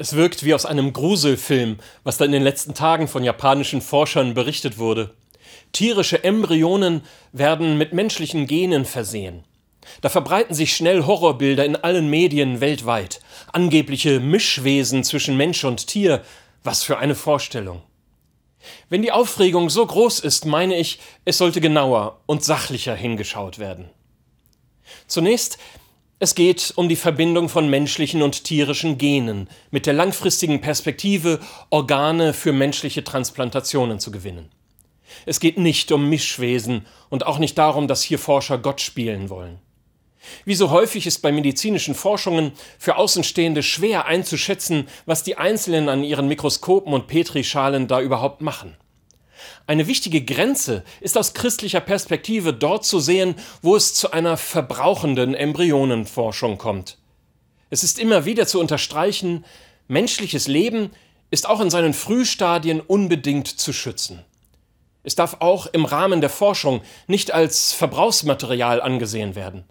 Es wirkt wie aus einem Gruselfilm, was da in den letzten Tagen von japanischen Forschern berichtet wurde. Tierische Embryonen werden mit menschlichen Genen versehen. Da verbreiten sich schnell Horrorbilder in allen Medien weltweit. Angebliche Mischwesen zwischen Mensch und Tier. Was für eine Vorstellung. Wenn die Aufregung so groß ist, meine ich, es sollte genauer und sachlicher hingeschaut werden. Zunächst es geht um die Verbindung von menschlichen und tierischen Genen mit der langfristigen Perspektive, Organe für menschliche Transplantationen zu gewinnen. Es geht nicht um Mischwesen und auch nicht darum, dass hier Forscher Gott spielen wollen. Wie so häufig ist bei medizinischen Forschungen für Außenstehende schwer einzuschätzen, was die Einzelnen an ihren Mikroskopen und Petrischalen da überhaupt machen. Eine wichtige Grenze ist aus christlicher Perspektive dort zu sehen, wo es zu einer verbrauchenden Embryonenforschung kommt. Es ist immer wieder zu unterstreichen, menschliches Leben ist auch in seinen Frühstadien unbedingt zu schützen. Es darf auch im Rahmen der Forschung nicht als Verbrauchsmaterial angesehen werden.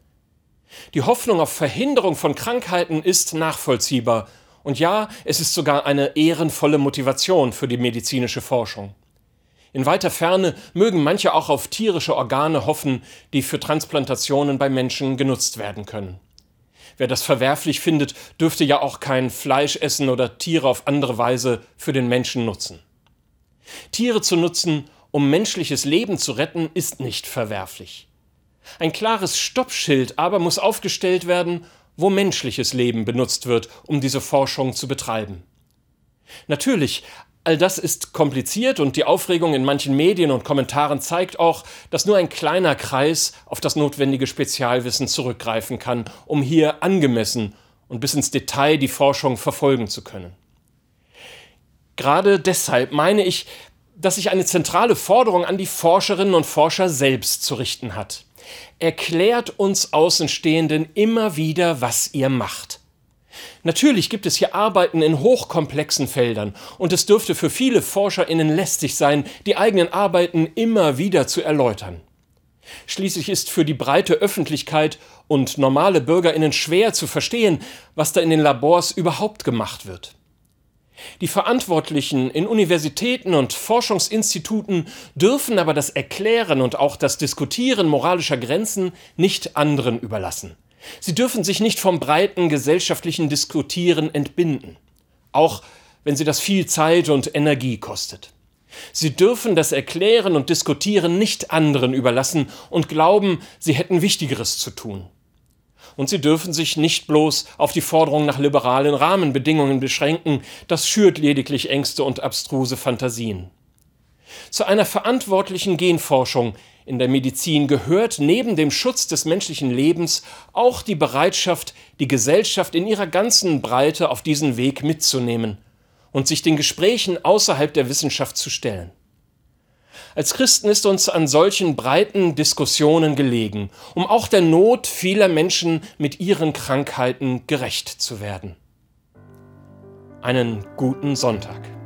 Die Hoffnung auf Verhinderung von Krankheiten ist nachvollziehbar, und ja, es ist sogar eine ehrenvolle Motivation für die medizinische Forschung. In weiter Ferne mögen manche auch auf tierische Organe hoffen, die für Transplantationen bei Menschen genutzt werden können. Wer das verwerflich findet, dürfte ja auch kein Fleisch essen oder Tiere auf andere Weise für den Menschen nutzen. Tiere zu nutzen, um menschliches Leben zu retten, ist nicht verwerflich. Ein klares Stoppschild aber muss aufgestellt werden, wo menschliches Leben benutzt wird, um diese Forschung zu betreiben. Natürlich, All das ist kompliziert und die Aufregung in manchen Medien und Kommentaren zeigt auch, dass nur ein kleiner Kreis auf das notwendige Spezialwissen zurückgreifen kann, um hier angemessen und bis ins Detail die Forschung verfolgen zu können. Gerade deshalb meine ich, dass sich eine zentrale Forderung an die Forscherinnen und Forscher selbst zu richten hat. Erklärt uns Außenstehenden immer wieder, was ihr macht. Natürlich gibt es hier Arbeiten in hochkomplexen Feldern, und es dürfte für viele ForscherInnen lästig sein, die eigenen Arbeiten immer wieder zu erläutern. Schließlich ist für die breite Öffentlichkeit und normale BürgerInnen schwer zu verstehen, was da in den Labors überhaupt gemacht wird. Die Verantwortlichen in Universitäten und Forschungsinstituten dürfen aber das Erklären und auch das Diskutieren moralischer Grenzen nicht anderen überlassen. Sie dürfen sich nicht vom breiten gesellschaftlichen Diskutieren entbinden, auch wenn sie das viel Zeit und Energie kostet. Sie dürfen das Erklären und Diskutieren nicht anderen überlassen und glauben, sie hätten Wichtigeres zu tun. Und sie dürfen sich nicht bloß auf die Forderung nach liberalen Rahmenbedingungen beschränken, das schürt lediglich Ängste und abstruse Fantasien. Zu einer verantwortlichen Genforschung in der Medizin gehört neben dem Schutz des menschlichen Lebens auch die Bereitschaft, die Gesellschaft in ihrer ganzen Breite auf diesen Weg mitzunehmen und sich den Gesprächen außerhalb der Wissenschaft zu stellen. Als Christen ist uns an solchen breiten Diskussionen gelegen, um auch der Not vieler Menschen mit ihren Krankheiten gerecht zu werden. Einen guten Sonntag.